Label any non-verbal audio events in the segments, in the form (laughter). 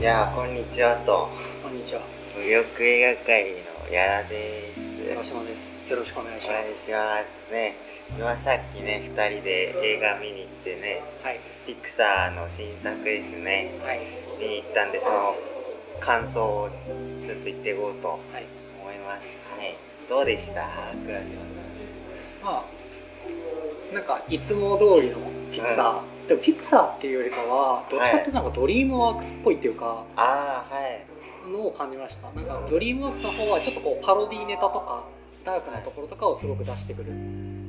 いやーこんにちはとこんにちは。無力映画界のやらです。よろしくお願いしお願います。しますね今さっきね2人で映画見に行ってねはい。ピクサーの新作ですねはい。見に行ったんでその感想をちょっと言っていこうと思はい。いますはいどうでした？倉島まあ、なんか、いつも通りのピクサー。でも、ピクサーっていうよりかは、どっちかっていうとなんかドリームワークスっぽいっていうか、ああはい。のを感じました。なんか、ドリームワークスの方はちょっとこう、パロディネタとか、ダークなところとかをすごく出してくる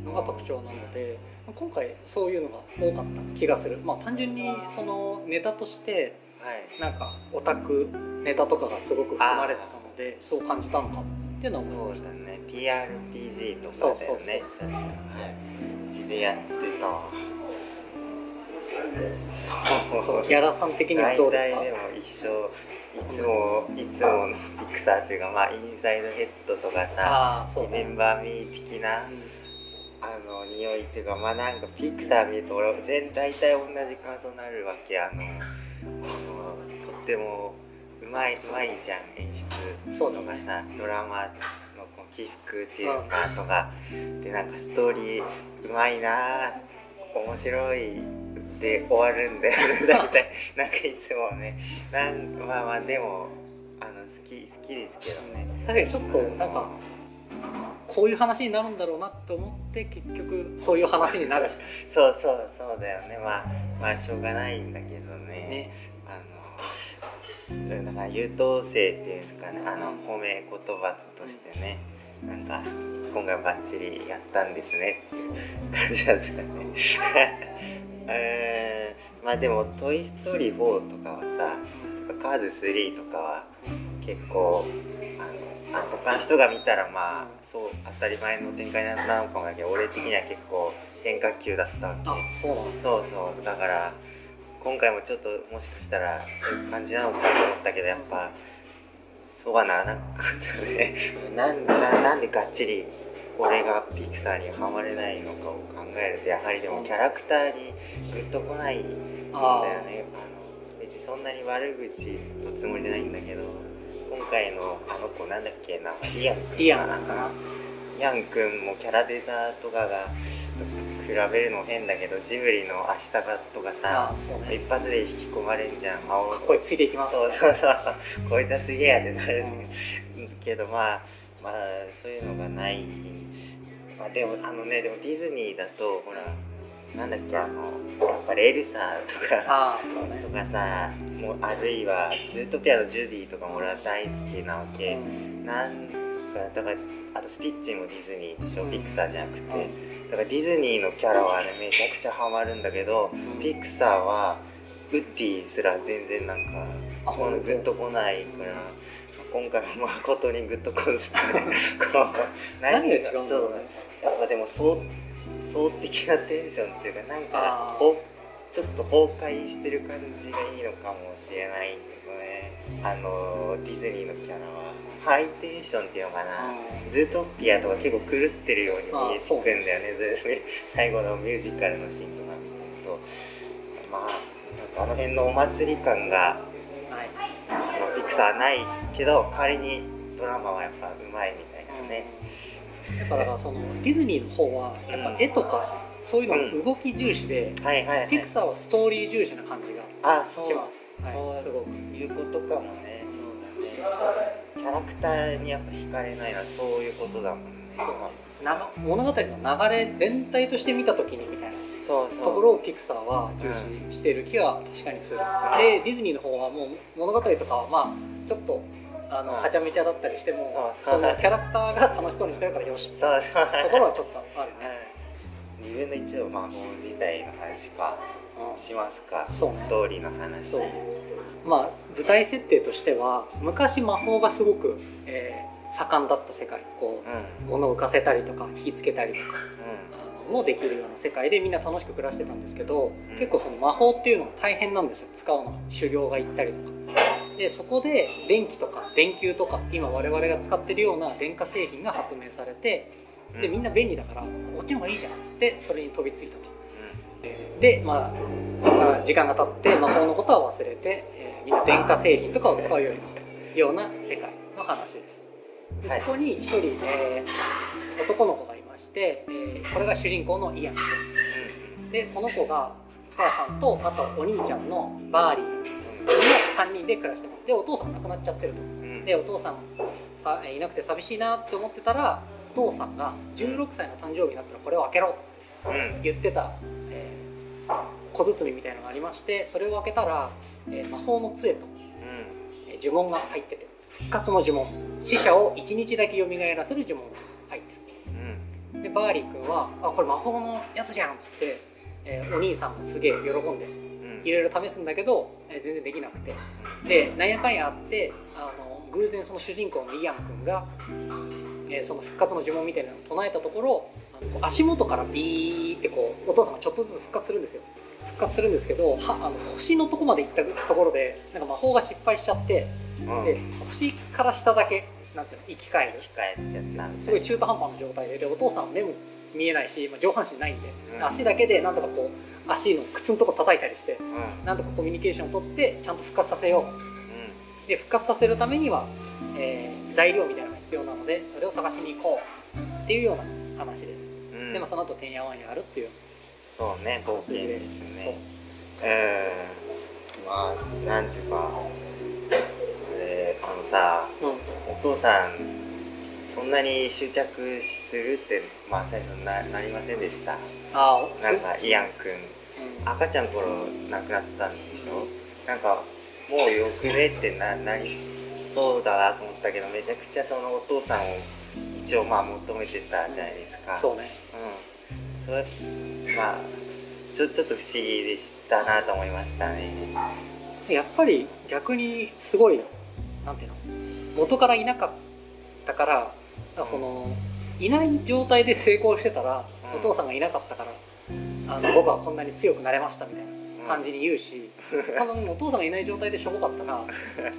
のが特徴なので、今回そういうのが多かった気がする。まあ、単純にそのネタとして、はい。なんかオタクネタとかがすごく含まれてたのでそう感じたのかもっていうのは思いそうましただね TRPG とかそうだよね。そうそう確かはい。うちでやってたわそうそう。ギャラさん的にはどうですか？でも一緒いつもいつものピクサーっていうかまあインサイドヘッドとかさああそうリメンバーミー的なあの匂いっていうかまあなんかピクサー見ると俺全大体同じ感想になるわけあのこのとってもうまいうまいじゃん演出とかさ、ドラマのこう起伏っていうかとか、でなんかストーリーうまいな面白いで終わるんだよね。(laughs) 大体。なんかいつもね。なんまあまあでもあの好き好きですけどね。確かにちょっとなんかこういう話になるんだろうなって思って結局そういう話になる。そうそうそうだよね。まあまあしょうがないんだけどね。ね。あのだから優等生っていうんですかね。あの褒め言葉としてね。なんか今回バッチリやったんですね。っていう感じなんですかねえーまあでも「トイ・ストーリー4」とかはさとか「カーズ3」とかは結構あのあ他の人が見たらまあそう当たり前の展開なのかもだけど俺的には結構変化球だったわけ。あそうそうそうだから今回もちょっともしかしたらそういう感じなのかと思ったけどやっぱそうはならなかったね。(laughs) なんななんでがっちり俺がピクサーにはまれないのかを考えるとやはりでもキャラクターにグッとこないんだよね。あの別にそんなに悪口のつもりじゃないんだけど今回のあの子なんだっけな？イアン君イアンヤン君もキャラデザーとかが比べるの変だけどジブリの「アシタカ」とかあさね。一発で引き込まれんじゃん、まあ俺これついていきますそうそうそう。こいつはすげえやってなるけどまあまあそういうのがないまあでもあのねでもディズニーだとほらなんだっけあのやっぱりエルサとかね。とかさもうあるいはズートピアのジュディとかも俺は大好きなわけ、うん。なんかだからあとスティッチもディズニーでしょ、うん。ピクサーじゃなくて、うん。だからディズニーのキャラはねめちゃくちゃハマるんだけど、うん。ピクサーはウッディすら全然なんかあこのグッとこないから、今回も誠にグッとこず (laughs) 何が違うんだろうね。そうやっぱでもそう総的なテンションっていうかなんかちょっと崩壊してる感じがいいのかもしれないけどね。あのディズニーのキャラは。ハイテンションっていうのかな、ズートピアとか結構狂ってるように見えてくんだよねず (laughs) 最後のミュージカルのシーンとか見てると。まあなんかあの辺のお祭り感がはい。あのピクサーないけど代わりにドラマはやっぱうまいみたいなだからそのディズニーの方はやっぱ絵とかそういうの動き重視で、ピクサーはストーリー重視な感じがあそう。します。はい、そうすごく。いうことかもね。そうだね。キャラクターにやっぱ惹かれないのはそういうことだもんね。な物語の流れ全体として見た時にみたいなそうそう。ところをピクサーは重視している気は確かにする。ん。でディズニーの方はもう物語とかはまあちょっとあのうんはちゃめちゃだったりしてもそのキャラクターが楽しそうにしてるからよし。そう。そうところはちょっとあるね。2分の1の魔法時代の話かうん。しますか。そうね。ストーリーの話。まあ舞台設定としては昔魔法がすごく、えー盛んだった世界。こうん。う物を浮かせたりとか引きつけたりとかうあのもできるような世界でみんな楽しく暮らしてたんですけど、うん。結構その魔法っていうのが大変なんですよ。使うの。が修行が行ったりとかでそこで電気とか電球とか今我々が使ってるような電化製品が発明されてん。でみんな便利だからこっちの方がいいじゃんっつってそれに飛びついたと。うでまあそこから時間が経って魔法のことは忘れて、えーみんな電化製品とかを使うようになったような世界の話です。ではい。そこに一人、えー男の子がいまして、えーこれが主人公のイアン君。でこの子がお母さんとあとお兄ちゃんのバーリー。の3人で暮らしてます。でお父さん亡くなっちゃってると。うん。でお父さんさえーいなくて寂しいなって思ってたらお父さんが16歳の誕生日になったらこれを開けろうんうん。言ってた、えー小包みたいなのがありましてそれを開けたら、えー魔法の杖と、えー呪文が入ってて復活の呪文。死者を1日だけ蘇らせる呪文が入ってうん。るでバーリー君は「あこれ魔法のやつじゃん」っつって、えーお兄さんもすげえ喜んでうんいろいろ試すんだけど、えー全然できなくて。でなんやかんやあってあの偶然その主人公のイアン君が、えーその復活の呪文みたいなのを唱えたところあの足元からビーってこうお父さんがちょっとずつ復活するんですよ。復活するんですけどはあの星のとこまで行ったところでなんか魔法が失敗しちゃってうん。で星から下だけなんていうの生き返る。帰っちゃったすごい中途半端な状態ででお父さんは目も見えないし、まあ、上半身ないんで、うん。足だけでなんとかこう足の靴のとこ叩いたりしてうん。なんとかコミュニケーションを取ってちゃんと復活させよう。うで復活させるためには、えー材料みたいなのが必要なのでそれを探しに行こうっていうような話です、んうん。でもその後てんやわんやあるっていう。そうね冒険ですね。う。んまあなんていうかあれあのさうん。お父さんそんなに執着するってまあ最初ななりませんでした。ああなんかイアン君うん赤ちゃん頃亡くなったんでしょ？なんかもうよくねってななりそうだなと思ったけどめちゃくちゃそのお父さんを一応まあ求めてたじゃないですか。そうね。うん。それまあちょちょっと不思議でしたなと思いましたね。やっぱり逆にすごいなんていうの？元からいなかったからそのいない状態で成功してたら、うん。お父さんがいなかったからあの僕はこんなに強くなれましたみたいな感じに言うし、多分お父さんがいない状態でしょぼかったら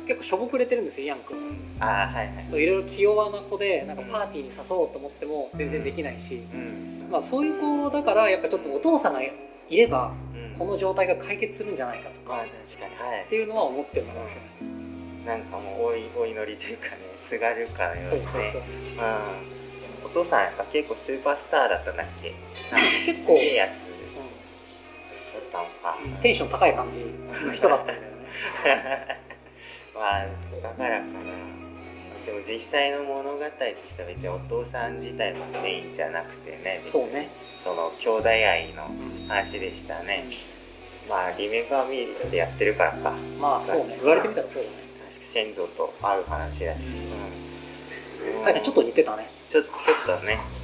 結構しょぼくれてるんですよイアン君ああはいはい。いろいろ気弱な子でなんかパーティーに誘おうと思っても全然できないし、うん。まあ、そういう子だからやっぱちょっとお父さんがいればうん。この状態が解決するんじゃないかとかっていうのは思ってるのかもしれない。なんかもうおいお祈りというかねすがるかのようにね。そうそうそう。うん。お父さんやっぱ結構スーパースターだったんだっけ？結構、いいやつ。だったテンション高い感じ。の人だったんだよね。(laughs) まあだからかな。でも実際の物語としては別にお父さん自体もメインじゃなくてね。そうね。その兄弟愛の話でしたね。まあリメンバーミーでやってるからか。まあそうね。言われてみたらそうだね。確か先祖と会う話だし、うん。確かにちょっと似てたね。ちょちょっとね。ま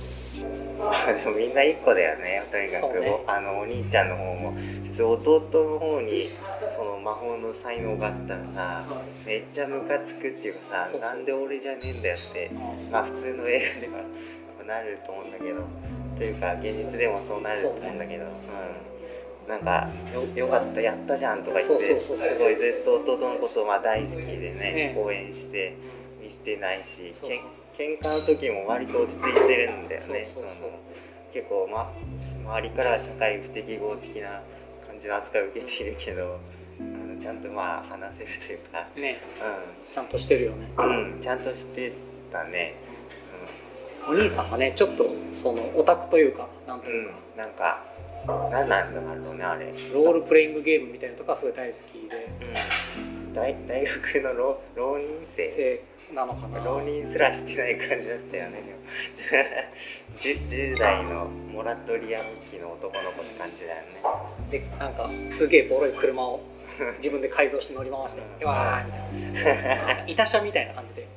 あでもみんな一個だよねとにかく、ね。あのお兄ちゃんの方も。普通弟の方にその魔法の才能があったらさめっちゃムカつくっていうかさそなんで俺じゃねえんだよってまあ普通の映画ではなると思うんだけど。というか現実でもそうなると思うんだけど。う、ん、なんかよよかったやったじゃんとか言ってすごいずっと弟のことまあ大好きでねね。応援して見捨てないしそうそう喧嘩の時も割と落ち着いてるんだよね。結構、ま、周りからは社会不適合的な感じの扱いを受けているけどあのちゃんとまあ話せるというか、ね。うちゃんとしてるよね。ん、うん、ちゃんとしてたね、お兄さんがねちょっとそのオタクというかなんとう、いうんか、うん、なんか何なんだろうねあれ、ロールプレイングゲームみたいなのとかすごい大好きで。うん、大大学の浪浪人生？せなのかな。浪人すらしてない感じだったよね。でも 10, 10代のモラトリアム期の男の子って感じだよね。でなんかすげえボロい車を (laughs) 自分で改造して乗り回してうん「でわー」みたいな。なんか板車みたいな感じでね。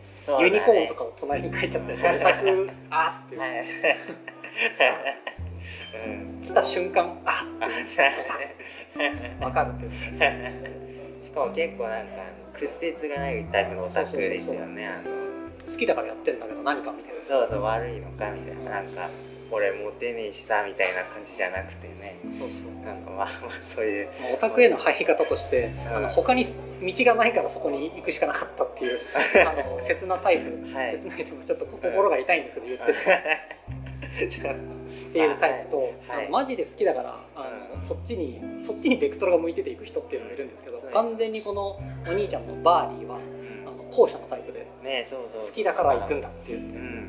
ユニコーンとかを隣に書いちゃったりしてオタクあーってはい。う (laughs) ん来た瞬間あっ分 (laughs) かるっていうしかも結構なんか屈折がないタイプのオタクですよねあの。好きだからやってんだけど何かみたいな。そうそう悪いのかみたいな。なんか俺モテねえしさみたいな感じじゃなくてね。そうそう。なんかまあまあそういう。まあオタクへの入り方として、あのうん他に道がないからそこに行くしかなかったっていう (laughs) あの切なタイプ、はい。切ないでもちょっと心が痛いんですけど言ってるちょっていうタイプと、はいあのマジで好きだからあの、うん。そっちにそっちにベクトルが向いてていく人っていうのがいるんですけど、はい。完全にこのお兄ちゃんのバーリーはうん。あの後者のタイプでねそうそう。好きだから行くんだっていう。うん。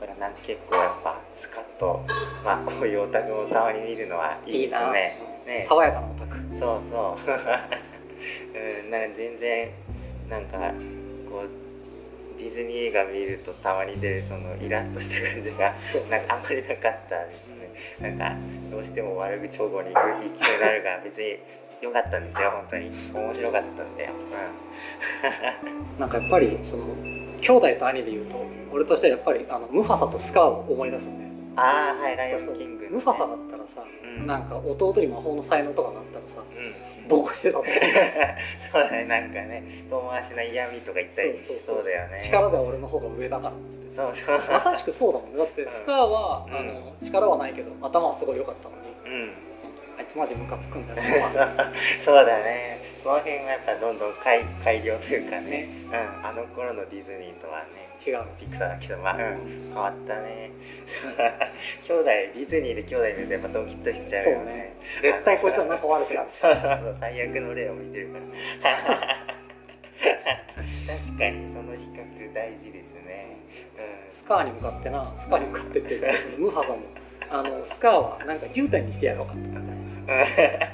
だからなんか結構やっぱスカッとまあこういうオタクもたまに見るのはいいですいいな、ねね。爽やかなオタク。そうそう。(laughs) うん。なんか全然なんかこうディズニー映画見るとたまに出るそのイラッとした感じがなんかあんまりなかったですね。なんかどうしても悪口保護に行く行きそうになるが別に良かったんですよ本当に。面白かったんで。うん。なんかやっぱりその兄弟と兄で言うと俺としてはやっぱりあのムファサとスカーを思い出すんでああはいライオンキングのねムファサだったらさ、うん。なんか弟に魔法の才能とかなったらさうんボコしてたと思うそうだね。なんかね遠回しな嫌味とか言ったりしそうだよね。力では俺の方が上だからっつって。そうそう。まさしくそうだもんね。だってうん。スカーは、うん。あの力はないけど頭はすごい良かったのに。うん。あいつマジムカつくんだよ。ねムファサそうだね。その辺はやっぱどんどん改改良というかね。うん、あの頃のディズニーとはね違うピクサーだけどまあ、うん、変わったね。(laughs) 兄弟ディズニーで兄弟見るとやっぱドキッとしちゃうよね。そうね。絶対こいつは仲悪くなる。(laughs) そうそうそう最悪の例を見てるから。確かにその比較大事ですね。スカーに向かってなスカーに向かってってムファサもあのスカーはなんか絨毯にしてやろうかって言った。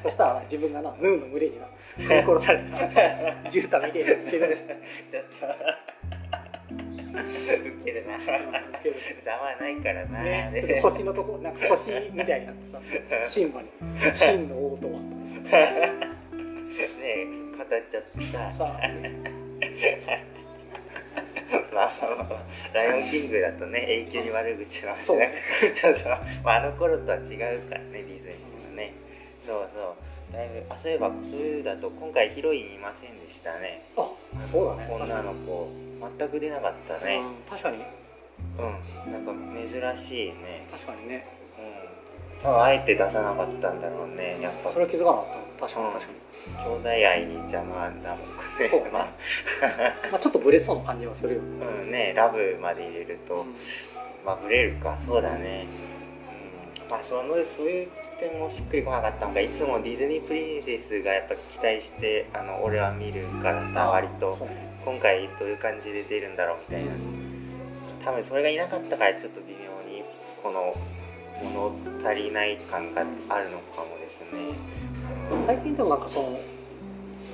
そしたら自分がなヌーの群れにな殺されてな絨毯見てる死ぬ (laughs) ちょっとウケるな。ざまないからな、ね、ちょっと星のとこなんか星みたいになってさ (laughs) シンバに。真の王とは (laughs) ねえ語っちゃった。さあ。(laughs) まあまあまあライオンキングだとね永久に悪口の話そうだから。ちょっと、まあ、あの頃とは違うからねディズニーのね。そうそうだいぶあそういえばそうだと今回ヒロインいませんでしたね。あそうだね。女の子全く出なかったね。うん確かに。うんなんか珍しいね。確かにね。うん。多分あえて出さなかったんだろうね。やっぱ。それは気づかなかった。確かにうん。確かに、兄弟愛に邪魔だもんね。そうね (laughs) まあ、ちょっとブレそうな感じはするよ。ね、うんねラブまで入れると、まあブレるか。そうだね、うん、まあそのそういう点もしっくりこなかったのかいつもディズニープリンセスがやっぱ期待してあの俺は見るからさ割と今回どういう感じで出るんだろうみたいな。多分それがいなかったからちょっと微妙にこの物足りない感があるのかもですね、最近でもなんかその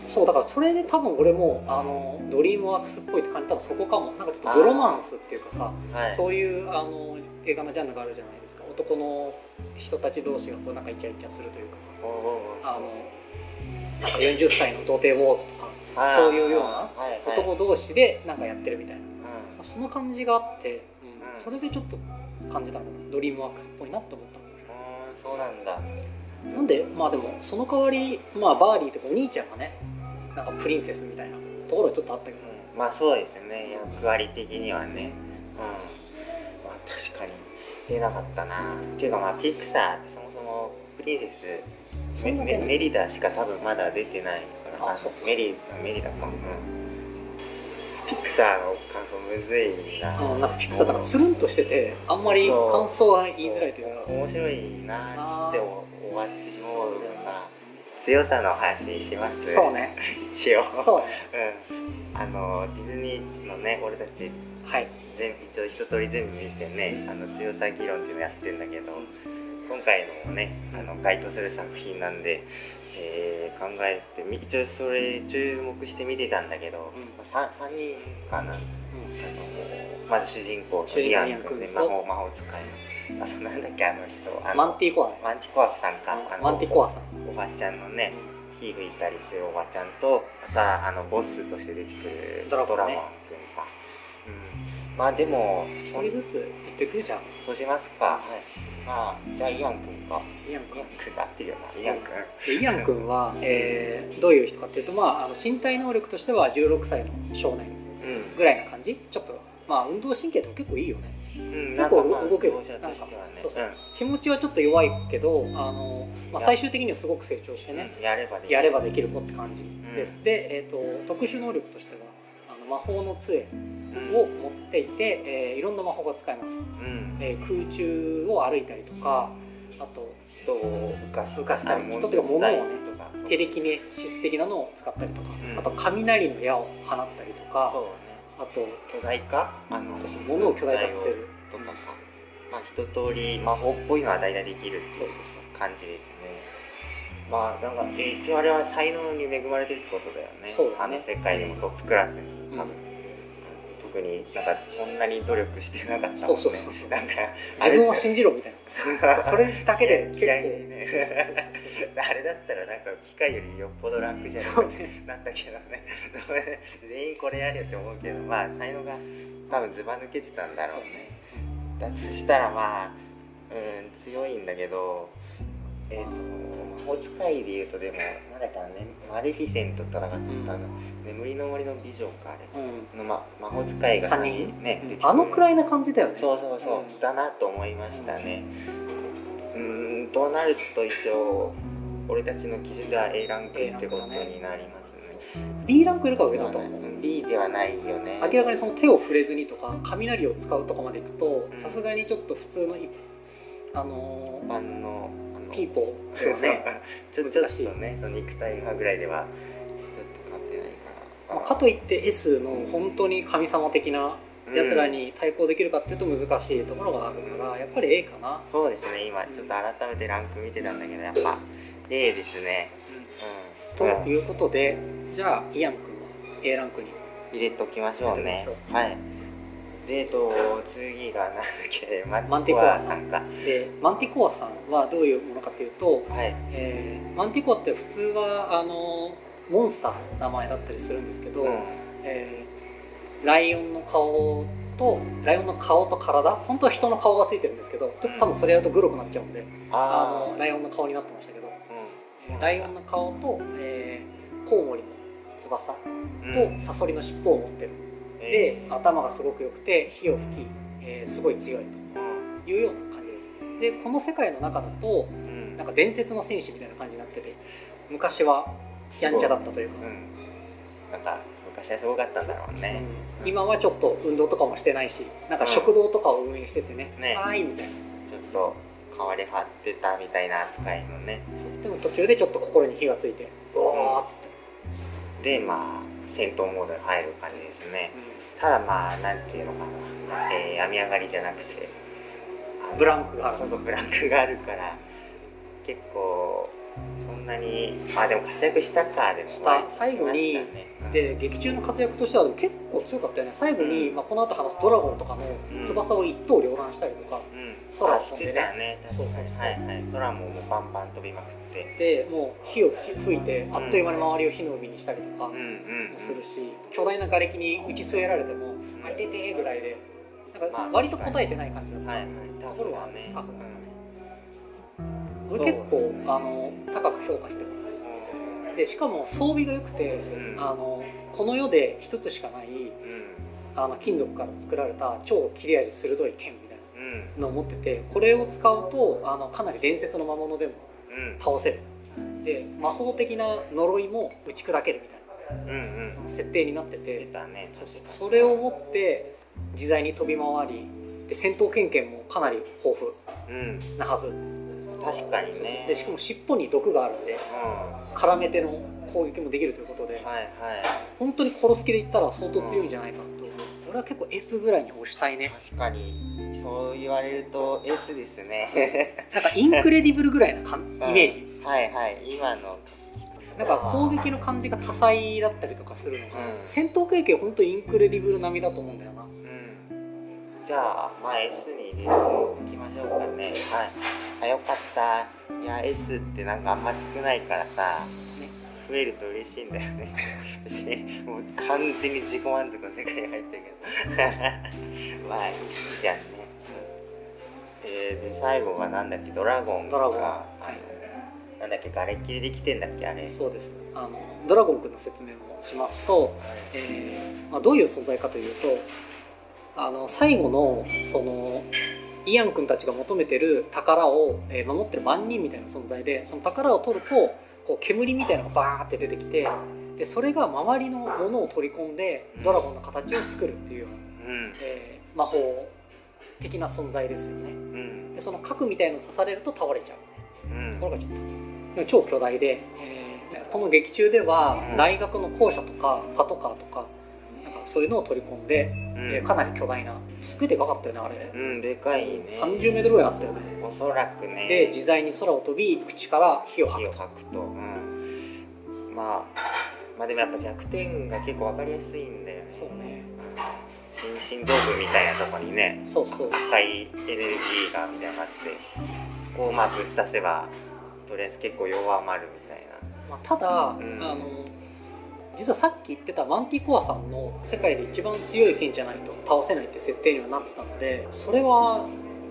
そうだからそれで多分俺もあのドリームワークスっぽいって感じたのそこかも。なんかちょっとブロマンスっていうかさはい。そういうあの映画のジャンルがあるじゃないですか。男の人たち同士がこうなんかイチャイチャするというかさ。あのなんか40歳の童貞ウォーズとかそういうような男同士でなんかやってるみたいな、まうあその感じがあって、うん。うんそれでちょっと感じたのドリームワークスっぽいなって思ったそうなんだ。なんでまあでもその代わりまあバーリーとかお兄ちゃんがねなんかプリンセスみたいなところはちょっとあったけど、うん。まあそうですね。役割的にはね。うん。まあ確かに。出なかったな。っていうかまあピクサーってそもそもプリンセスメメメリダしか多分まだ出てないから。あそうメリメリダか。うん。ピクサーの感想むずいな。あのなんかピクサーなんかつるんとしててあんまり感想は言いづらいというか。お面白いなってお終わってしまうような強さの話します？そうね。一応。そうね。うん。あのディズニーのね俺たちはい。全一応一通り全部見てねあの強さ議論っていうのやってんだけど今回のもねあの該当する作品なんで、えー考えてみ一応それ注目して見てたんだけど、うん。まあ、3, 人かな。あのうんまず主人公とイアン君で魔法魔法使いのあそうなんだっけあの人あのマンティコア。ねマンティコアさんか。あのマンティコアさん。おばちゃんのね火吹いたりするおばちゃんとまたあのボスとして出てくるドラゴンね。君か、うん、まあでも一そ人ずつ言ってくじゃん。そうしますか。はい。まあじゃあイアン君か。イアンイアン君ってるよなイアン君でイアン君は、えーどういう人かっていうと、まあ、あの身体能力としては16歳の少年うん。ぐらいな感じ。ちょっとまあ運動神経とか結構いいよね。うん、結構動ける。気持ちはちょっと弱いけどあの、まあ、最終的にはすごく成長してうんね、うん。やればできる。やればできる子って感じです、で、えー、と特殊能力としてはあの魔法の杖を持っていて、えーいろんな魔法が使えます、うん。えー空中を歩いたりとかあと人を浮かした浮かしたり物人というか物をねテレキネシス的なのを使ったりとか、うん。あと雷の矢を放ったりとかあと巨大化？あのそうそう物を巨大化させる。とかか、まあ一通り魔法っぽいのは大体できるっていう感じですね。まあなんかえ一応あれは才能に恵まれてるってことだよね。そうだね。あの世界でもトップクラスに多分、うん特になんかそんなに努力してなかったもんね。そうそうそうそう。なんか自分を信じろみたいな。それだけで (laughs) 結構。気合いでねあれだったらなんか機械よりよっぽど楽じゃそうないね。なったけどね。(laughs) 全員これやれよって思うけどまあ才能が多分ずば抜けてたんだろうね。だとしたらまあうん強いんだけどえっ、と魔法使いで言うとでもなんだっけなねマレフィセントと戦ったの、眠りの森の美女かあれ。うん。の、ま、魔法使いが三3人人ね、うん。あのくらいな感じだよね。そうそうそう、うん。だなと思いましたね。うーんとなると一応俺たちの基準では A ランクってことになりますね。B ランクよりかは上だと思う。うん B ではないよね。明らかにその手を触れずにとか雷を使うとかまでいくとうん。さすがにちょっと普通のいあの一般のあのーピーポー。ではね。(laughs) ちょちょっ難しいとねその肉体派ぐらいではちょっと勝てないから。まあかといって S の本当に神様的なやつらに対抗できるかっていうと難しいところがあるからやっぱり A かな、そうですね。今ちょっと改めてランク見てたんだけどやっぱ A ですね。とうん、うん。いうことでじゃあイアン君は A ランクに入れときましょうね。はいでえっと次がなんだっけママンティコアさん。かでマンティコアさんはどういうものかというと、はい。えーマンティコアって普通はあのモンスターの名前だったりするんですけど、うん。えーライオンの顔とライオンの顔と体本当は人の顔がついてるんですけどちょっと多分それやるとグロくなっちゃうんで、ああのライオンの顔になってましたけど。ーうん。ライオンの顔と、えーコウモリの翼とうん。サソリの尻尾を持ってる。えで頭がすごく良くて火を吹き、えーすごい強いというような感じです。でこの世界の中だとうん。なんか伝説の戦士みたいな感じになってて昔はやんちゃだったというか、うん。なんか昔はすごかったんだろうね。うん。今はちょっと運動とかもしてないしなんか食堂とかを運営しててね「ね。はーい」みたいな。ちょっと変わり張ってたみたいな扱いのね。でも途中でちょっと心に火がついて「おー」っつって、でまあ戦闘モードに入る感じですね。ただまあなんていうのかな、えー、病み上がりじゃなくて。あブランクがそうそうブランクがあるから結構そんなにまあでも活躍したかでもした。最後にで劇中の活躍としては結構強かったよね。最後に、うん。まあ、この後話すドラゴンとかの翼を一頭両断したりとか、うん。空を飛んでね。そうそうそう。はいはい。空ももうバンバン飛びまくって。でもう火を吹き吹いてあっという間に周りを火の海にしたりとかもするし、巨大な瓦礫に打ち据えられても「あいてて」ぐらいでなんまあか割と答えてない感じだった、はいはい。タフところはだね俺結構、ねあの高く評価してます。うでしかも装備が良くて、ん。あのこの世で一つしかないんうん。あの金属から作られた超切れ味鋭い剣みたいうんなのを持っててこれを使うとあのかなり伝説の魔物でもうん。倒せる。で魔法的な呪いも打ち砕けるみたいうんうん。な設定になって出てたねそれを持って自在に飛び回りで戦闘経験もかなり豊うん。富なはず確かにね。でしかも尻尾に毒があるんでうん。絡めての攻撃もできるということで。はいはい。本当に殺す気で行ったら相当強いんじゃないかと。俺は結構 S ぐらいに推したいね。確かに。そう言われると S ですね。なんかインクレディブルぐらいなかんイメージ。うん。はいはい。今の。なんか攻撃の感じが多彩だったりとかするのが、うん。戦闘経験本当インクレディブル並みだと思うんだよな。うん。じゃあまあ S に入れしょうかねはい。あよかった。いや S ってなんかあんま少ないからさ、増えると嬉しいんだよね。(laughs) 別にもう完全に自己満足の世界に入ってるけど。(laughs) まあいいじゃんね、うん。えーで最後がなんだっけ？ドラゴンがドラゴン。あのなんだっけ？瓦礫でできてんだっけ？あれ。そうですあのドラゴン君の説明をしますと、えーまあ、どういう存在かというとあの最後のそのイアン君たちが求めてる宝を、えー守ってる番人みたいな存在でその宝を取るとこう煙みたいなのがバーって出てきてでそれが周りのものを取り込んでドラゴンの形を作るっていうような、うん。えー魔法的な存在ですよね。うん。でその核みたいの刺されると倒れちゃううん。これがちょっと超巨大で、えーこの劇中ではうん。大学の校舎とかパトカーとかなんかそういうのを取り込んで、えーかなり巨大なすごいでかかったよねあれ、うんでかいね。30メートルぐらいあったよね。おそらくね。で自在に空を飛び口から火を吐くと。吐くと、うん、まあまあでもやっぱ弱点が結構わかりやすいんだよね。そうね。心心臓部みたいなとこにねそうそう。赤いエネルギーがみたいなのがあってそこをまあぶっ刺せばとりあえず結構弱まるみたいな。まあ、ただ、うん。あの実はさっき言ってたマンティコアさんの世界で一番強い剣じゃないと倒せないって設定にはなってたのでそれは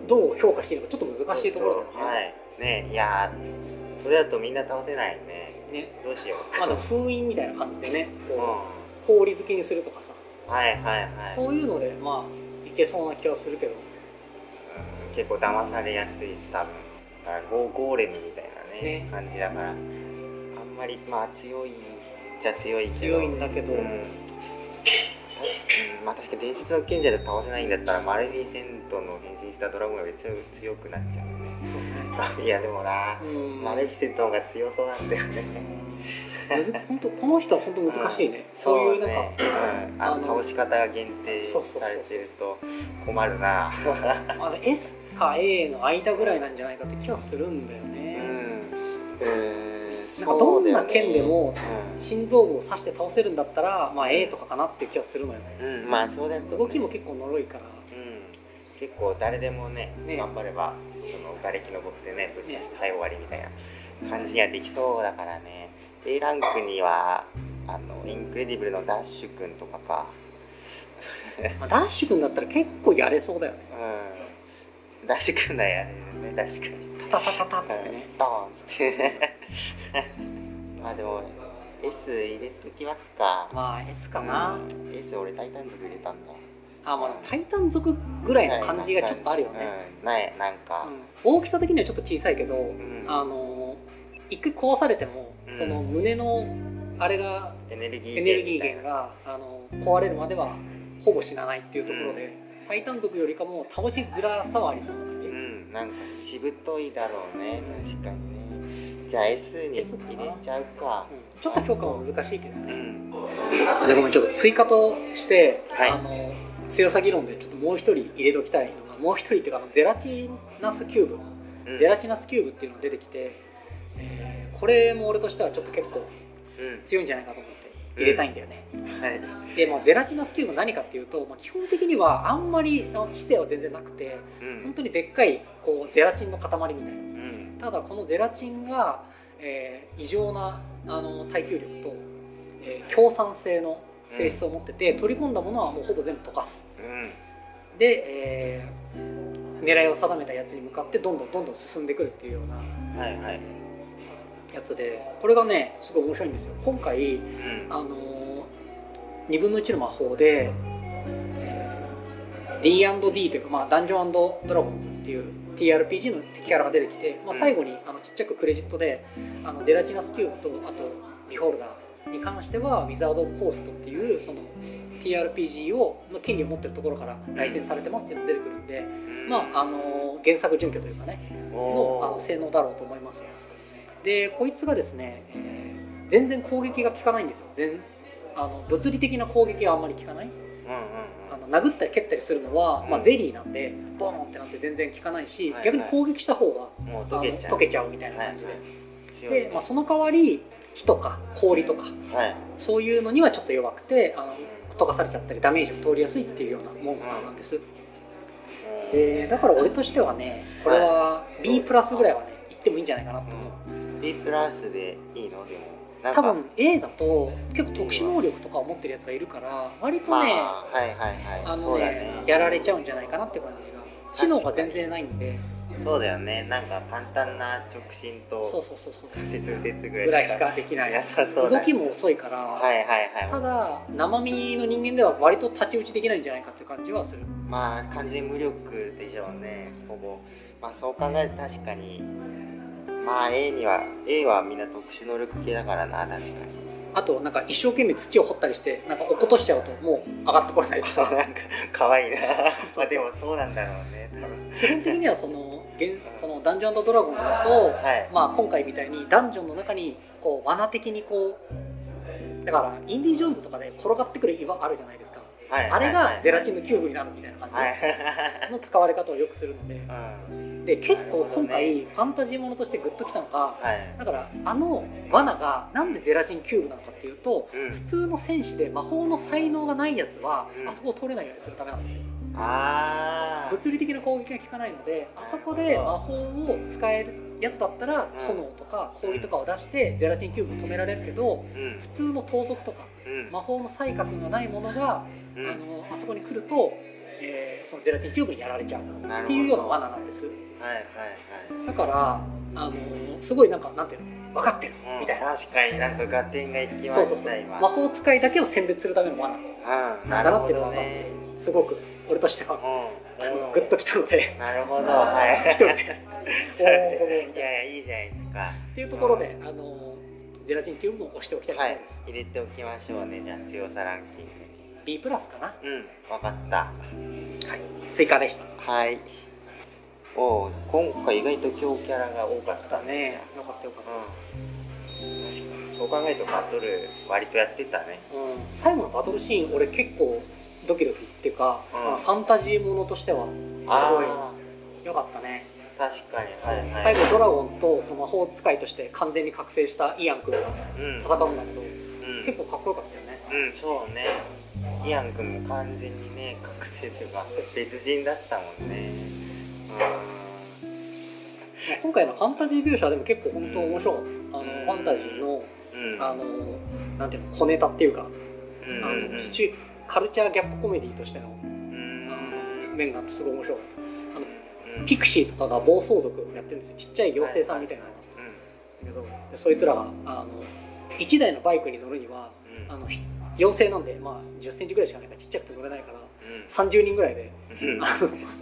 どう評価していいのかちょっと難しいところだよね。はいねいやーそれだとみんな倒せないね。ね。どうしよう。まあ、でも封印みたいな感じでねうん。こう氷漬けにするとかさ。はいはいはい。そういうのでまあいけそうな気はするけど。うん。結構騙されやすいし多分。だからゴーゴーレムみたいなねね。感じだから。あんまりまあ強いじゃ強いけど。強いんだけど、うん、確かうんまあ確か伝説の賢者で倒せないんだったらマレフィセントの変身したドラゴンより強強くなっちゃうよね。そうね。(laughs) いやでもな、うん。マレフィセントの方が強そうなんだよね。本当この人は本当難しいね、そういうなんか、ねうん、あの倒し方が限定されてると困るな。あの S か A の間ぐらいなんじゃないかって気はするんだようね、ん。うんなんかどんな剣でもう心臓部を刺して倒せるんだったら、まあ、A とかかなっていう気はするのよね。ん、うん、まあそうだ動きも結構のろいから。うん、結構誰でもねね。頑張ればその瓦礫登ってねぶっ刺してはい終わりみたいな感じにはできそうだからね。A ランクにはあのインクレディブルのダッシュくんとかか。まあ、ダッシュ君だったら結構やれそうだよね。うん。ダッシュくんだやれるね。確かに。タタタタタっつってねドーンっつって。(laughs) まあでも S 入れときますか。まあ S かな、うん。S 俺タイタン族入れたんだ。あまあタイタン族ぐらいの感じがちょっとあるよね、うん。ないなんか。うん。大きさ的にはちょっと小さいけど、ん。あの一回壊されても、うん。その胸のあれがエネルギーエネルギーみたいな源があの壊れるまではほぼ死なないっていうところで、タイタン族よりかも倒しづらさはありそうなんかしぶといだろうね。確かにね。じゃあ S に入れちゃうか。うん。ちょっと評価は難しいけどうね、んでごめんちょっと追加として、はい。あの強さ議論でちょっともう一人入れときたいのがもう一人っていうかあのゼラチナスキューブ、うん。ゼラチナスキューブっていうのが出てきて、えーこれも俺としてはちょっと結構うん。強いんじゃないかと思って入れたいんだよね、はい。で、まあ、ゼラチナスキューブ何かっていうと、まあ、基本的にはあんまりあの知性は全然なくてうん。本当にでっかいこうゼラチンの塊みたいな。うん。ただこのゼラチンが、えー異常なあの耐久力と、えー強酸性の性質を持ってて、取り込んだものはもうほぼ全部溶かす。うん。で、えー狙いを定めたやつに向かってどんどんどんどん進んでくるっていうような。はいはいやつでこれがねすごい面白いんですよ。今回うん。あの2分の1の魔法でえー D&D というか、まあ、ダンジョンドラゴンズっていう TRPG の敵キャラが出てきて、まあ、うん。最後にあのちっちゃくクレジットであのゼラチナスキューブとあとビホルダーに関してはウィザード・オブ・コーストっていうその TRPG をの権利を持ってるところからライセンスされてますっていうのが出てくるんで、まあ、あの原作準拠というかねのあのお性能だろうと思いますでこいつがですね、えー全然攻撃が効かないんですよ。全あの物理的な攻撃はあんまり効かない。うんうんあの殴ったり蹴ったりするのは、まあ、うんゼリーなんでボーンってなって全然効かないし、逆に攻撃した方が溶けちゃう。溶けちゃうみたいな感じで、で、まあ、その代わり火とか氷とかはい。そういうのにはちょっと弱くてあの溶かされちゃったりダメージを通りやすいっていうようなモンスターなんです、でだから俺としてはねこれは B プラスぐらいはねいってもいいんじゃないかなと思う、B プラスでいいの？でも多分 A だと結構特殊能力とかを持ってるやつがいるから割とね、まあはいはいはい。あのねそうだね。やられちゃうんじゃないかなって感じが。知能が全然ないんで。そうだよね。なんか簡単な直進とそうそうそうそう。左折右折ぐぐらいしかかできない動きも遅いから、はいはいはい。ただ生身の人間では割と太刀打ちできないんじゃないかって感じはする。まあ完全無力でしょうね。ほぼ。まあそう考えると確かにまあ A には A はみんな特殊能力系だからな確かに。あとなんか一生懸命土を掘ったりしてなんか落っことしちゃうともう上がってこれない。と (laughs) かなんか可愛いな。そうでもそうなんだろうね基本的にはその現そのダンジョンドラゴンだと、はい。まあ、今回みたいにダンジョンの中にこう罠的にこうだからインディ・ジョーンズとかで転がってくる岩あるじゃないですか、はいあれがゼラチンのキューブになるみたいな感はい。じの使われ方をよくするので、うん。で結構今回ファンタジーものとしてグッときたのがはい。だからあの罠がなんでゼラチンキューブなのかっていうとうん。普通の戦士で魔法の才能がないやつはうん。あそこを通れないようにするためなんですよ。物理的な攻撃が効かないのであそこで魔法を使えるやつだったらうん。炎とか氷とかを出してゼラチンキューブを止められるけどうん。普通の盗賊とかうん。魔法の才覚がないものがうん。あのあそこに来ると、えーそのゼラチンキューブにやられちゃうっていうような罠なんです。はいはいだからあのすごいなんかなんていうの？分かってるみたいな、確かになんか合点がいきまそうそうそう。した今。魔法使いだけを選別するための罠。うん。なだなっていうのが分かってどね。すごく俺としてはうん。あのグッときたので。なるほど。はい。(laughs) 一人で。(laughs) いやいやいいじゃないですか。っていうところで、あのゼラチンキューブも押しておきたいとはいころです、入れておきましょうね。じゃあ強さランキング B プラスかな、にうん。分かった。はい、追加でした。はい。おう今回意外と強キャラが多かっただね。よかったよかっうん。確かにそう考えるとバトル割とやってたね。た、うん、最後のバトルシーン俺結構ドキドキっていうか、うん。まあファンタジーものとしてはあすごい良かったね、あ確かに。はいはい。最後ドラゴンとその魔法使いとして完全に覚醒したイアン君がうん。戦うんだけど、うん。結構かっこよかったよね。うんそうね。イアン君も完全にね覚醒するが別人だったもんね。まあ今回のファンタジー描写はでも結構本当面白かった。あの、うん。ファンタジーのうん。うんあのなんていうの小ネタっていうか、うんあうんうん。のシチュカルチャーギャップコメディとしてのうん。あの面がすごい面白かった。あのうんピクシーとかが暴走族をやってるんですよ。ちっちゃい妖精さんみたいなのが、だけどでそいつらがあの1台のバイクに乗るにはうん。あのひ妖精なんで、まあ、1 0ンチぐらいしかないからちっちゃくて乗れないからうん。30人ぐらいで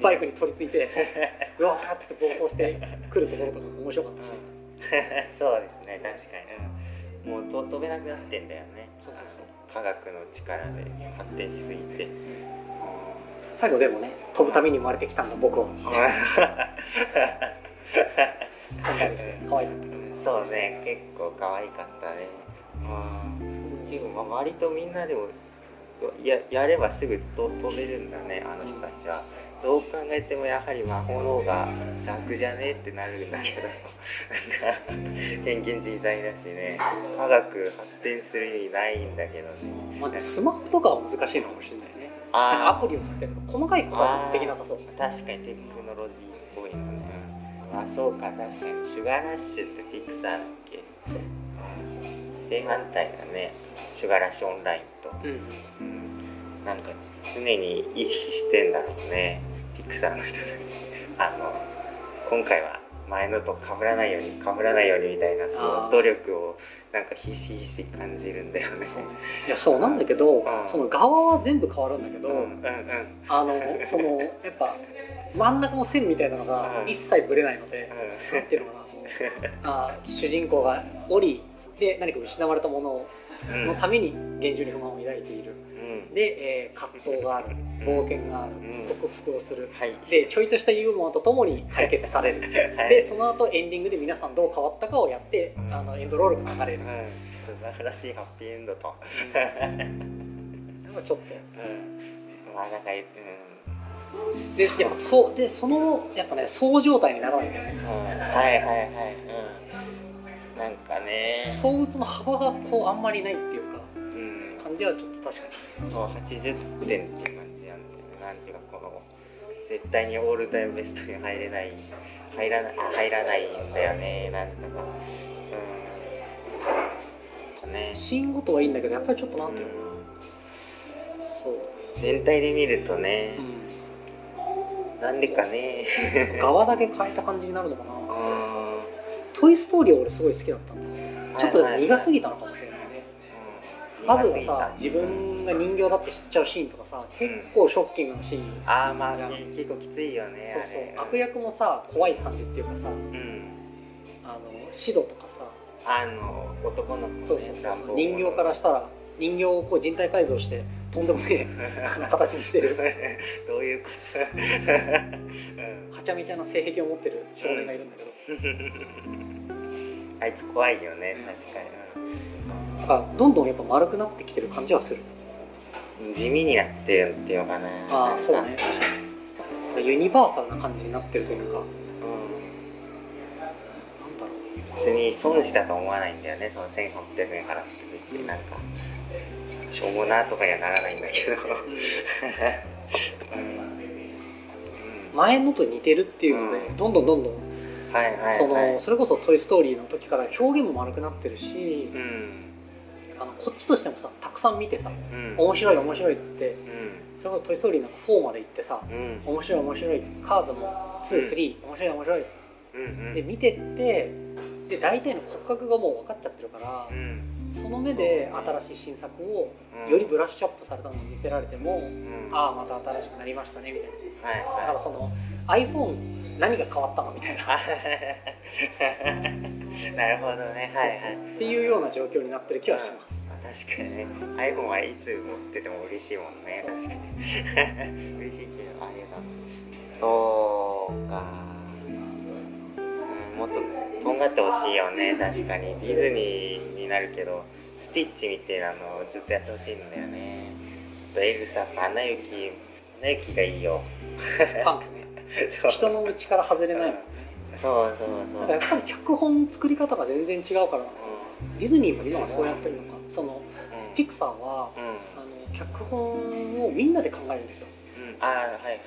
バイクに取り付いてうわーっつって暴走してくるところとかも面白かったし、そうですね確かに、うん、もうと飛べなくなってんだよね。そうそうそう。科学の力で発展しすぎて、うん最後でもね飛ぶために生まれてきたんだ僕は。っつって感動して可愛かったけどそうね結構可愛かったね。うんでもまあ割とみんなでもややればすぐと飛べるんだねあの人たちは。どう考えてもやはり魔法の方が楽じゃねってなるんだけど。なんか偏見小さいだしね。科学発展する意味ないんだけどね。まあ、スマホとかは難しいのかもしれないねアあプリを作ったりとか細かいことはできなさそう。あ確かにテクノロジーっぽいのね。あそうか確かに。シュガーラッシュってピクサーだっけ？正反対だね。シュガーラッシュオンラインと、うん。うん、なんか常に意識してんだろうねピクサーの人たち。あの今回は前のと被らないように被らないようにみたいなその努力をなんかひしひし感じるんだよね。そう。いやそうなんだけど、ん。その側は全部変わるんだけど、うんうん。うんあのそのやっぱ真ん中の線みたいなのがうん。一切ぶれないので、なんていうのかな。あー主人公が折で何か失われたものうん。のために厳重に不満を抱いている。うんで、えー葛藤がある冒険がある、うん。克服をする。はい。でちょいとしたユーモアとともに解決される。はい。でその後エンディングで皆さんどう変わったかをやって、うん。あのエンドロールが流れる、うん。素晴らしいハッピーエンドと。なんかちょっと。うん。まあなんかうん。でやっぱそうでそのやっぱねそう状態にならないんだよはいはいはい。うん。なんかね。相打つの幅がこうあんまりないっていう感じはちょっと確かそう。80点っていう感じなんだよね。なんていうかこの絶対にオールタイムベストに入れない入らない入らないんだよね。なんだかうん。ね。にシーンごとはいいんだけどやっぱりちょっとなんていうの？かなそう、全体で見るとねうなんでかね。ん、側だけ変えた感じになるのかな。う「トイ・ストーリー」は俺すごい好きだったんだんちょっと苦すぎぎたのかなまずはさ自分が人形だって知っちゃうシーンとかさ結構ショッキングなシーン、ああまあじゃん。結構きついよねそうそう悪役もさ怖い感じっていうかさうんああのシドとかさあの男の子ねそうそうそう人形からしたら人形をこう人体改造してとんでもねえ (laughs) 形にしてる。(laughs) どういうこと、うん。はちゃめちゃな性癖を持ってる少年がいるんだけど、(laughs) あいつ怖いよね確かだからどんどんやっぱ丸くなってきてる感じはする。に地味になってるっていうのかな。ああそうね。確かに。ユニバーサルな感じになってるというか。なんだう。んろ別に損したと思わないんだよねその1800円払って。別になんかしょうもなとかにはならないんだけど。前のと似てるっていうので、うん。どんどんどんどんはいはいはい。そのそれこそ「トイ・ストーリー」の時から表現も丸くなってるしうんあのこっちとしてもさたくさん見てさうん。面白い面白いっつってうん。それこそ「トイ・ストーリー」なんか4まで行ってさうん。面白い面白いカーズも23、面白い面白いうんうん。で見てってで大体の骨格がもう分かっちゃってるからうん。その目で新しい新作をよりブラッシュアップされたのを見せられても、うん。ああまた新しくなりましたねみたいな。はいだからはいその iPhone 何が変わったの？みたいな。あ (laughs) (laughs) なるほどね。はいはい。っていうような状況になってる気はします、まあ確かに。ね iPhone はいつ持ってても嬉しいもんね。確かに。(laughs) 嬉しいけどあれだ。そうか、うん、もっととんがってほしいよね。確かに。ディズニーになるけどスティッチみたいなのをずっとやってほしいんだよね。あとエルサかアナ雪アナ雪がいいよ。パンクね。(laughs) 人の道から外れないもんねそうそうそう。だからやっぱり脚本作り方が全然違うからディズニーも今はそうやってるのか。そのうん。ピクサーはうん。あの脚本をみんなで考えるんですよ。うん。ああはいはい。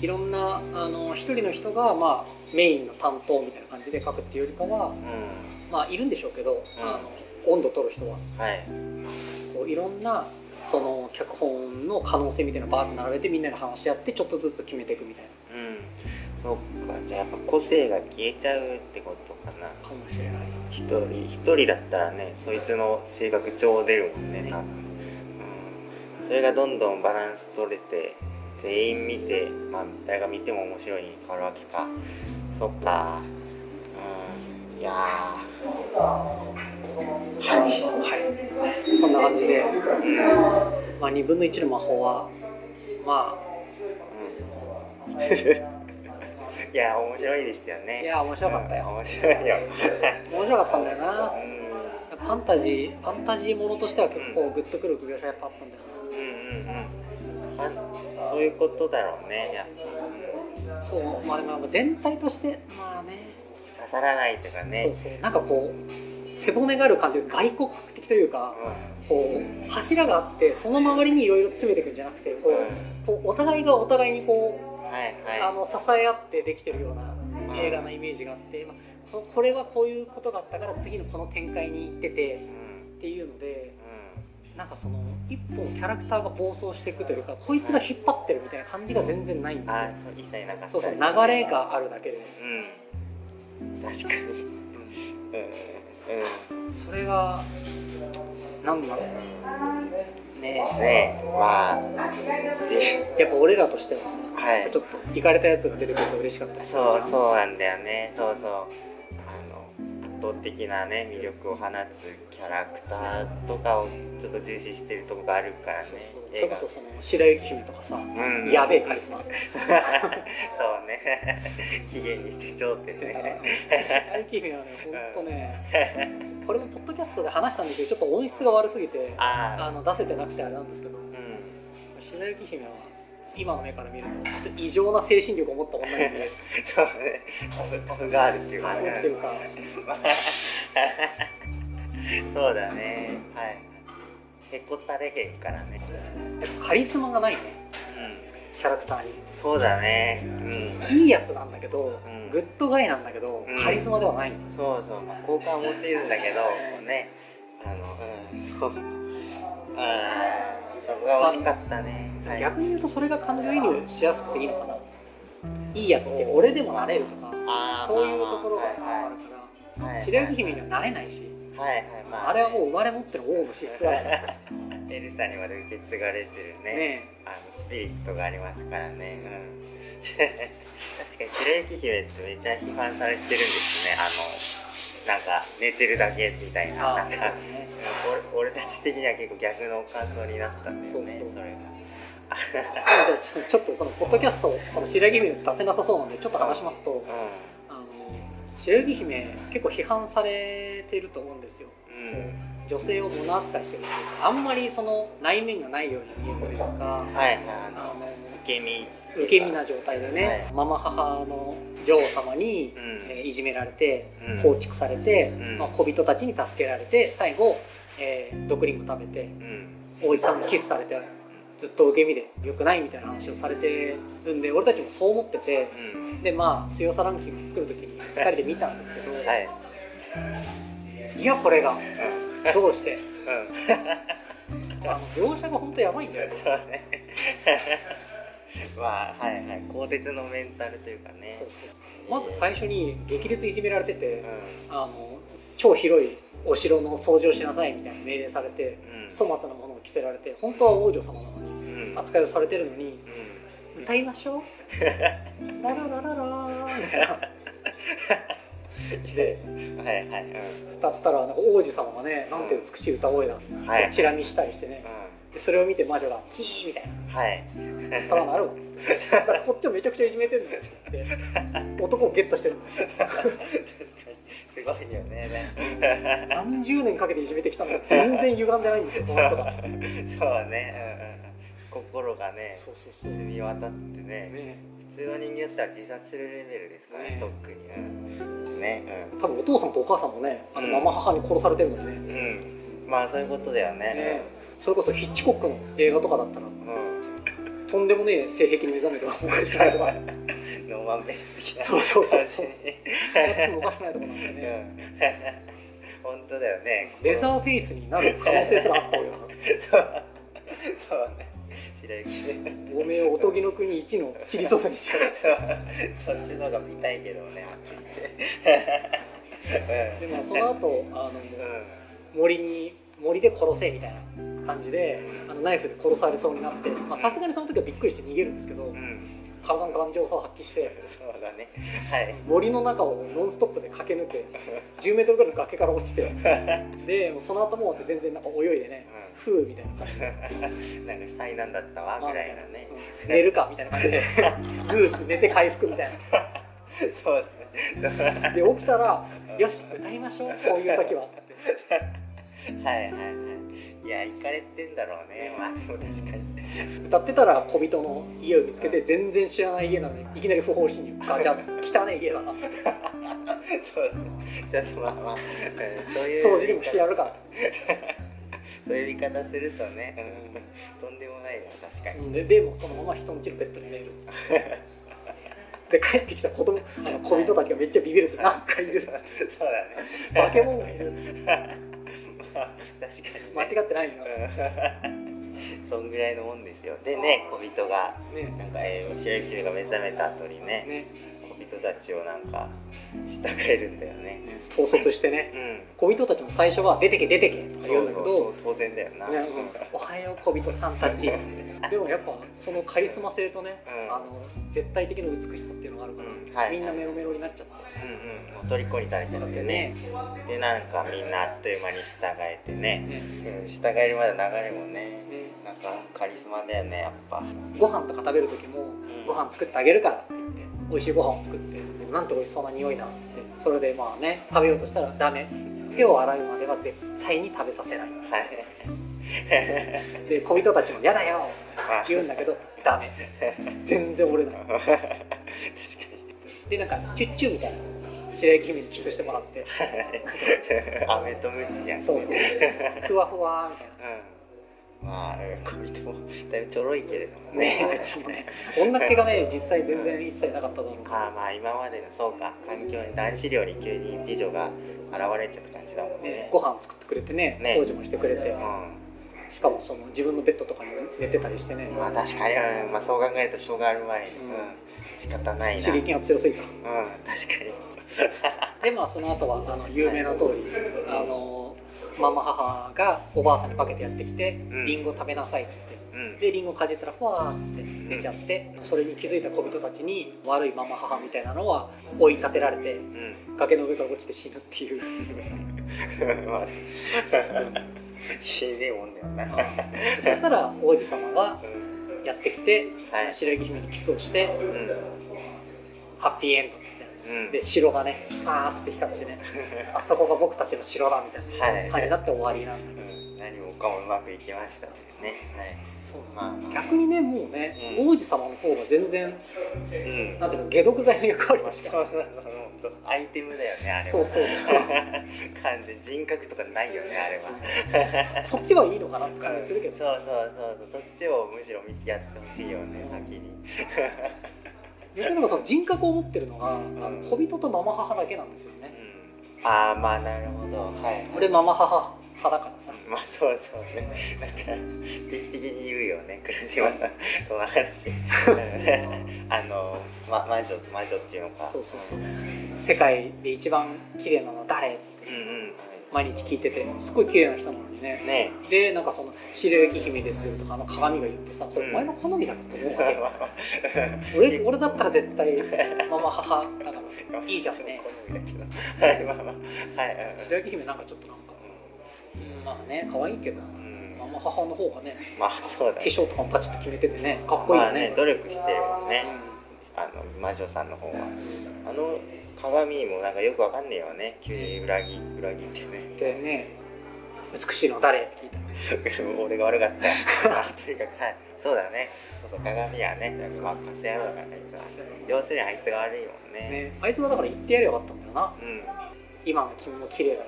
いろんなあの一人の人が、まあ、メインの担当みたいな感じで書くっていうよりかはうまあいるんでしょうけど、うん。あの温度取る人は。んはい。こういろんなその脚本の可能性みたいなのをバーッと並べてみんなで話し合ってちょっとずつ決めていくみたいな。うんそっかじゃあやっぱ個性が消えちゃうってことかな。かもしれない。一人一人だったらねそいつの性格超出るもんね多分、うん、それがどんどんバランス取れて全員見て、まあ、誰が見ても面白いに変わるわけか。そっか。うん。いやー。はい。はいそんな感じで、うん。まあ、2分の1の魔法はまうんいや面白いですよあね。いや面白かったよ。うん面白いよ。面白かったんだよな。うん。ファンタジーファンタジーものとしては結構グッとくる描写やっぱあったんだようんうんうん。あそういうことだろうねやっぱ、なそう。まあでも全体としてまあね。うん刺さらないというかそうねそう。なんかこう背骨がある感じで外国的というかこう柱があってその周りにいろいろ詰めていくんじゃなくてこうん、うん。うこうお互いがお互いにこうあの支え合ってできてるような映画のイメージがあって、まあここれはこういうことがあったから次のこの展開に行っててうん。っていうのでうなんかその一本キャラクターが暴走していくというかこいつが引っ張ってるみたいな感じが全然ないんですよ。ん。あーそう一切なかった。そうそう流れがあるだけで。うん。確かに。うん。うん。それがなんだろうね。ねえまあじやっぱ俺らとしてはさはい。ちょっと行かれたやつが出てくると嬉しかったそうそうなんだよね。そうそう的なね魅力を放つキャラクターとかをちょっと重視してるとこがあるからね。そうそう。映画。それこそその白雪姫とかさ、うん。やべえカリスマそうね。期限にして頂点ね。白雪姫はねほんとねこれもポッドキャストで話したんだけどちょっと音質が悪すぎてああの出せてなくてあれなんですけどあうん。白雪姫は今の目から見るとちょっと異常な精神力を持った女に見える。(laughs) そうね。タフタフガールっていうかね。っていうか。(laughs) そうだね。はい。へこたれへんからね。カリスマがないね。うん。キャラクターに。そうだね。うん。いいやつなんだけど、うん。グッドガイなんだけど、うん。カリスマではない。そうそう、まあ、好感を持っているんだけどね。あのうん。そうそこが惜しかったね、はい、逆に言うとそれが感情移入しやすくていいのかな。いいやつって俺でもなれるとかそういうところがまあるから白雪姫にはなれないしはいはいまあれはもう生まれ持ってる王の資質があるからエルサにまで受け継がれてるね。ねあのスピリットがありますからね。うん。(laughs) 確かに白雪姫ってめっちゃ批判されてるんですね。あなんか寝てるだけみたいな。ああなんか俺俺たち的には結構逆の感想になったんだよねそうそう。それが。ちょっとそのポッドキャストその白雪姫出せなさそうなんでちょっと話しますと、うあの白雪姫結構批判されてると思うんですよ、ん。うん女性を物扱いしてるっていうかあんまりその内面がないように見えるというか、はいはいあの受け身受け身な状態でね、はい。ママ母の女王様に、うん。えーいじめられてうん。放逐されて、うん。まあ、小人たちに助けられて最後、えー毒リンゴ食べてうん。おじさんもキスされてずっと受け身で良くないみたいな話をされてるんで俺たちもそう思っててうん。でまあ強さランキング作る時に2人で見たんですけど、はい。い、やこれがうん。どうして？うん。あの描写が本当やばいんだよねまあはいはい鋼鉄のメンタルというかね。そうそう。まず最初に激烈いじめられてて、うあの超広いお城の掃除をしなさいみたいな命令されてんうん。粗末なものを着せられて本当は王女様なのにうん。扱いをされてるのにうん。歌いましょう。ラ (laughs) ララララーみたいな。ではいはい歌ったらなんか王子様がねなんて美しい歌声だうんはいチラ見したりしてね。うでそれを見て魔女が「キー」みたいんはい。な「そらなるわ」っつってだからこっちをめちゃくちゃいじめてるんだよ。って言って男をゲットしてるすごいよね。何十年かけていじめてきたのが全然歪んでないんですよ (laughs) この人が。そうね、うんうんうん、心がねそうそうそう。澄み渡ってね。ね。普通の人間だったら自殺するレベルですからねね。とっくに。うん。ね。多分お父さんとお母さんもねあのうん。ママ母に殺されてるのにね。うん、うん、まあそういうことだよね。ねそれこそヒッチコックの映画とかだったらうん、とんでもねえ性癖に目覚めておかしくないとかうん、ノーマンベース的な。そうそうそうそう。やってもおかしくないとこなんでう。ね (laughs) ん本当だよね。レザーフェイスになる可能性すらあったわよそう。そうね。白雪ね。おめえをおとぎの国一のチリソースにしてやるそう。そっちの方が見たいけどねはっきり言って。でもその後あのうん。森に森で殺せみたいな感じであのナイフで殺されそうになってまあさすがにその時はびっくりして逃げるんですけどうん、うん、体の頑丈さを発揮してそうだね。はい。森の中をノンストップで駆け抜け10メートルぐらいの崖から落ちて (laughs) でその後も全然なんか泳いでね「ふう」みたいな感じで。(laughs) なんか災難だったわぐらいのね。うん。寝るかみたいな感じで。(laughs) グー寝て回復みたいそうだね。なで起きたら「よし歌いましょうこういう時は」っつって。はいはいはいいや行かれてんだろうね。まあでも確かに。歌ってたら小人の家を見つけて全然知らない家なのにいきなり不法侵入。ガチャッ汚ねえ家だな。そうちょっとまあまあ、うんそういう掃除でもしてやるか。(laughs) そういう言い方するとね、うん、とんでもないな確かに、うんででもそのまま人んちのベッドに寝るっつって。(laughs) で帰ってきた子供あの小人たちがめっちゃビビるってなんかいる (laughs) そうだね。化け物がいるまあ確かに、ね、間違ってないんだうんそんぐらいのもんですよ。でね小人がね。なんか、えー、白雪姫が目覚めた後にね。ね。小人たちをなんか従えるんだよね。統率してね。うん。小人たちも最初は「出てけ出てけ」とか言うんだけそうどそう当然だよな、ねうんおはよう小人さんたち」っつって。でもやっぱそのカリスマ性とね、うん。あの絶対的な美しさっていうのがあるから、うん。はいみんなメロメロになっちゃって、うんうん。もう虜にされちゃってね。でなんかみんなあっという間に従えてね、ね。うん、従えるまでの流れもねね。なんかカリスマだよねやっぱ。ご飯とか食べる時もん。ご飯作ってあげるからって言って美味しいご飯を作ってなんて美味しそうな匂いだっつってそれでまあね食べようとしたらダメ。手を洗うまでは絶対に食べさせない。はい。で小人たちも「嫌だよ!」あ言うんだけどダメ。全然折れない。確かでなんかチュッチュみたいな白雪姫にキスしてもらって。(laughs) に飴とムチじゃん。そうそう。ふわふわみたいな。うんまあ小人もだいぶちょろいけれどもねねあいつもね。女っ気がね実際全然一切なかっただろう。ああまあ今までのそうか環境に男子寮に急に美女が現れちゃった感じだもんね。ねご飯作ってくれてねね。掃除もしてくれて。うん。しかもその自分のベッドとかに寝てたりしてね。まあ確かに、うんまあ、そう考えるとしょうがある前に、うん。うん、仕方ないな。刺激が強すぎた。うん確かに。でまあその後はあの有名な通りあのママ母がおばあさんに化けてやってきてん。リンゴ食べなさいっつって。うん。でリンゴかじったらふわーっつってうん。出ちゃってそれに気づいた小人たちに悪いママ母みたいなのは追い立てられてうん。崖の上から落ちて死ぬっていう。(laughs) まあ死んでえもんだよな。(laughs) そしたら王子様がうんやってきてはい。白雪姫にキスをしてうん。ハッピーエンドで城がねパーッつって光ってね (laughs) あそこが僕たちの城だみたいなはい。感じになって終わりなんだ。けどうん。何もかもうまくいきましたね。はい。そう。まあ。まあ逆にねもうね、うん。王子様の方が全然うん。なんていうの解毒剤の役割まあとして。そうそうそうアイテムだよねあれは。そうそうそう。(laughs) 完全人格とかないよねあれは。そっちはいいのかなって感じするけど、そうそうそうそう。そっちをむしろ見てやってほしいよね先に逆にその人格を持ってるのが、ん。あの小人とママ母だけなんですようね、ん。ああまあなるほど。はい。俺ママ母派だからさ。(laughs) まあそうそうね。なんか定期的に言うよね。倉島さんその話。(laughs) あの、ま、魔女魔女っていうのか。そうそうそう。世界で一番綺麗なのは誰？っつって。うんうん毎日聞いててすごい綺麗な人なのにね。ね。でなんかその「白雪姫ですよ」とかあの鏡が言ってさそれお前の好みだろって思うわけよ。(laughs) 俺俺だったら絶対 (laughs) ママ母だからいいじゃんね。好みだけどはいまあまあはい (laughs) 白雪姫なんかちょっとなんか、うん、まあね可愛いけどうん。ママ母の方がねまあそうだ化粧とかもパチッと決めててねかっこいいよね,、まあね努力してるもんね。うあの魔女さんの方は。んあの鏡もなんかよくわかんねえよね。急に裏切裏切ってね。でね美しいのは誰？って聞いた俺が悪かった。とにかくはい。そうだね。そうそう鏡はねまあカス野郎だからあいつは要するにあいつが悪いもんね。ね。あいつはだから言ってやればよかったんだよな。うん今の君も綺麗だよ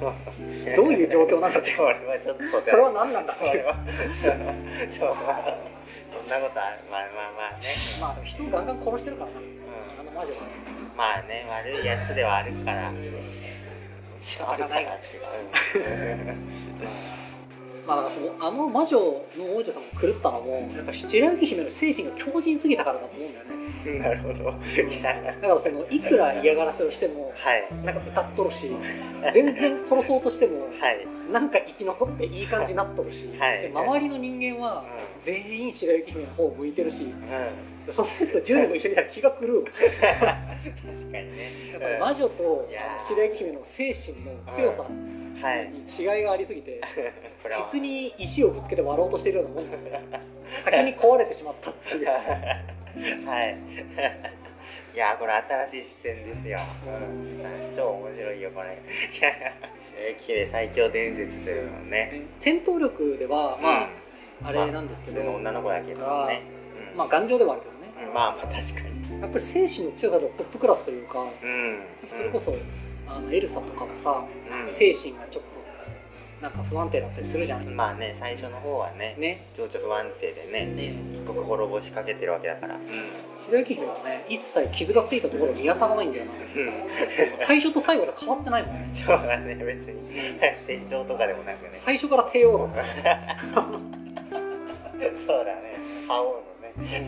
そうどういう状況なんだって俺はちょっとそれは何なんだそれは。(laughs) そんなことある。まあまあまあね。まあ人をガンガン殺してるからな。うあの魔女は。まあね悪いやつではあるから。仕方がないあるからって (laughs) まあだからそのあの魔女の王女さんが狂ったのもやっぱ白雪姫の精神が強靭すぎたからだと思うんだよね。うんなるほど。だからそのいくら嫌がらせをしてもはい。なんか歌っとるし全然殺そうとしてもはい。なんか生き残っていい感じになっとるし、はい。で周りの人間は全員白雪姫の方を向いてるしうん。うんその人10人も一緒にいたら気が狂うわ (laughs) 確かにね。だから魔女と白雪姫の精神の強さはい。に違いがありすぎて (laughs) 鉄に石をぶつけて割ろうとしているようなもんだよ先に壊れてしまったっていう (laughs) はい。いやこれ新しい視点ですよ。うん、超面白いよこれ。(laughs) 綺麗最強伝説というのね。戦闘力ではまあ、あれなんですけど、普通の女の子だけどね。うん、まあ頑丈ではあるけどねうんまあまあ確かに。やっぱり精神の強さではトップクラスというかうん。それこそあのエルサとかはさうん、精神がちょっとなんか不安定だったりするじゃん。まあね最初の方はねね。情緒不安定でねね。一国滅ぼしかけてるわけだから。うん。白雪姫はね一切傷がついたところ見当たらないんだよな。うん。(laughs) 最初と最後で変わってないもんね。そうだね別に。成長とかでもなくね。最初から帝王だった (laughs) そうだね。覇王の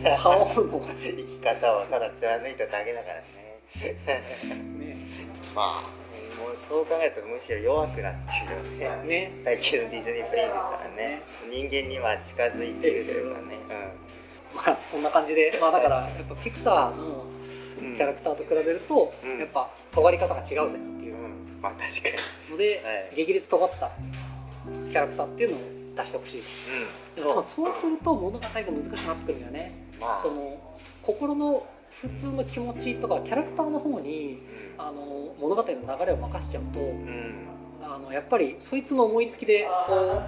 ね。覇王の。(laughs) 生き方をただ貫いただけだからね。ね。まあもうそう考えるとむしろ弱くなってるよね。ね最近のディズニープリンセスはね。人間には近づいてるというかね。まあそんな感じでまあだからやっぱピクサーのうん、キャラクターと比べると、うん。やっぱ尖り方が違うぜっていう。うん。まあ確かに。ので、はい。激烈尖ったキャラクターっていうのを出してほしい。うん。でもそうすると物語が難しくなってくるんだよね。まあ。その心の普通の気持ちとかキャラクターの方にうんあの物語の流れを任せちゃうとうん。あのやっぱりそいつの思いつきでこ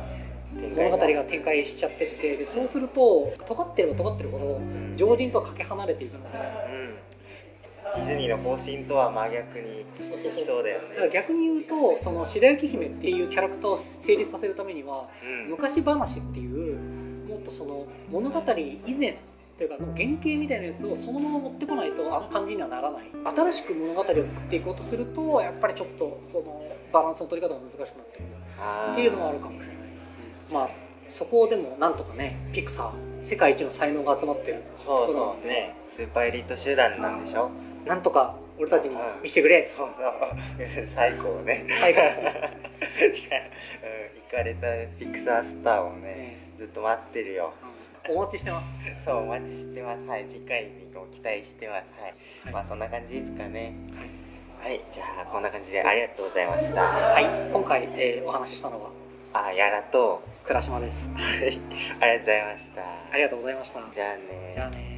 う展物語開が展開しちゃってってでそうすると尖ってれば尖ってるほどうん。常人とはかけ離れていくのでうん。ディズニーの方針とは真逆にそうだよね。逆に言うとその白雪姫っていうキャラクターを成立させるためにはうん。昔話っていうもっとその物語以前というかの原型みたいなやつをそのまま持ってこないとあの感じにはならない。新しく物語を作っていこうとするとやっぱりちょっとそのバランスの取り方が難しくなってくる。っていうのはあるかもしれない、まあそこをでもなんとかねピクサー世界一の才能が集まってるそうところなね。スーパーエリート集団なんでしょ？なんとか俺たちに見せてくれ。そうそう。(laughs) 最高ね。最高。(laughs) うん行かれたピクサースターをねね。ずっと待ってるよお待ちしてます。そうお待ちしてます。はい次回にも期待してます。はい、はい。まあそんな感じですかね。はい。じゃあこんな感じでありがとうございました。はい。今回、えーお話ししたのは？あやらと。倉島です。はい。ありがとうございました。ありがとうございました。じゃあねじゃあね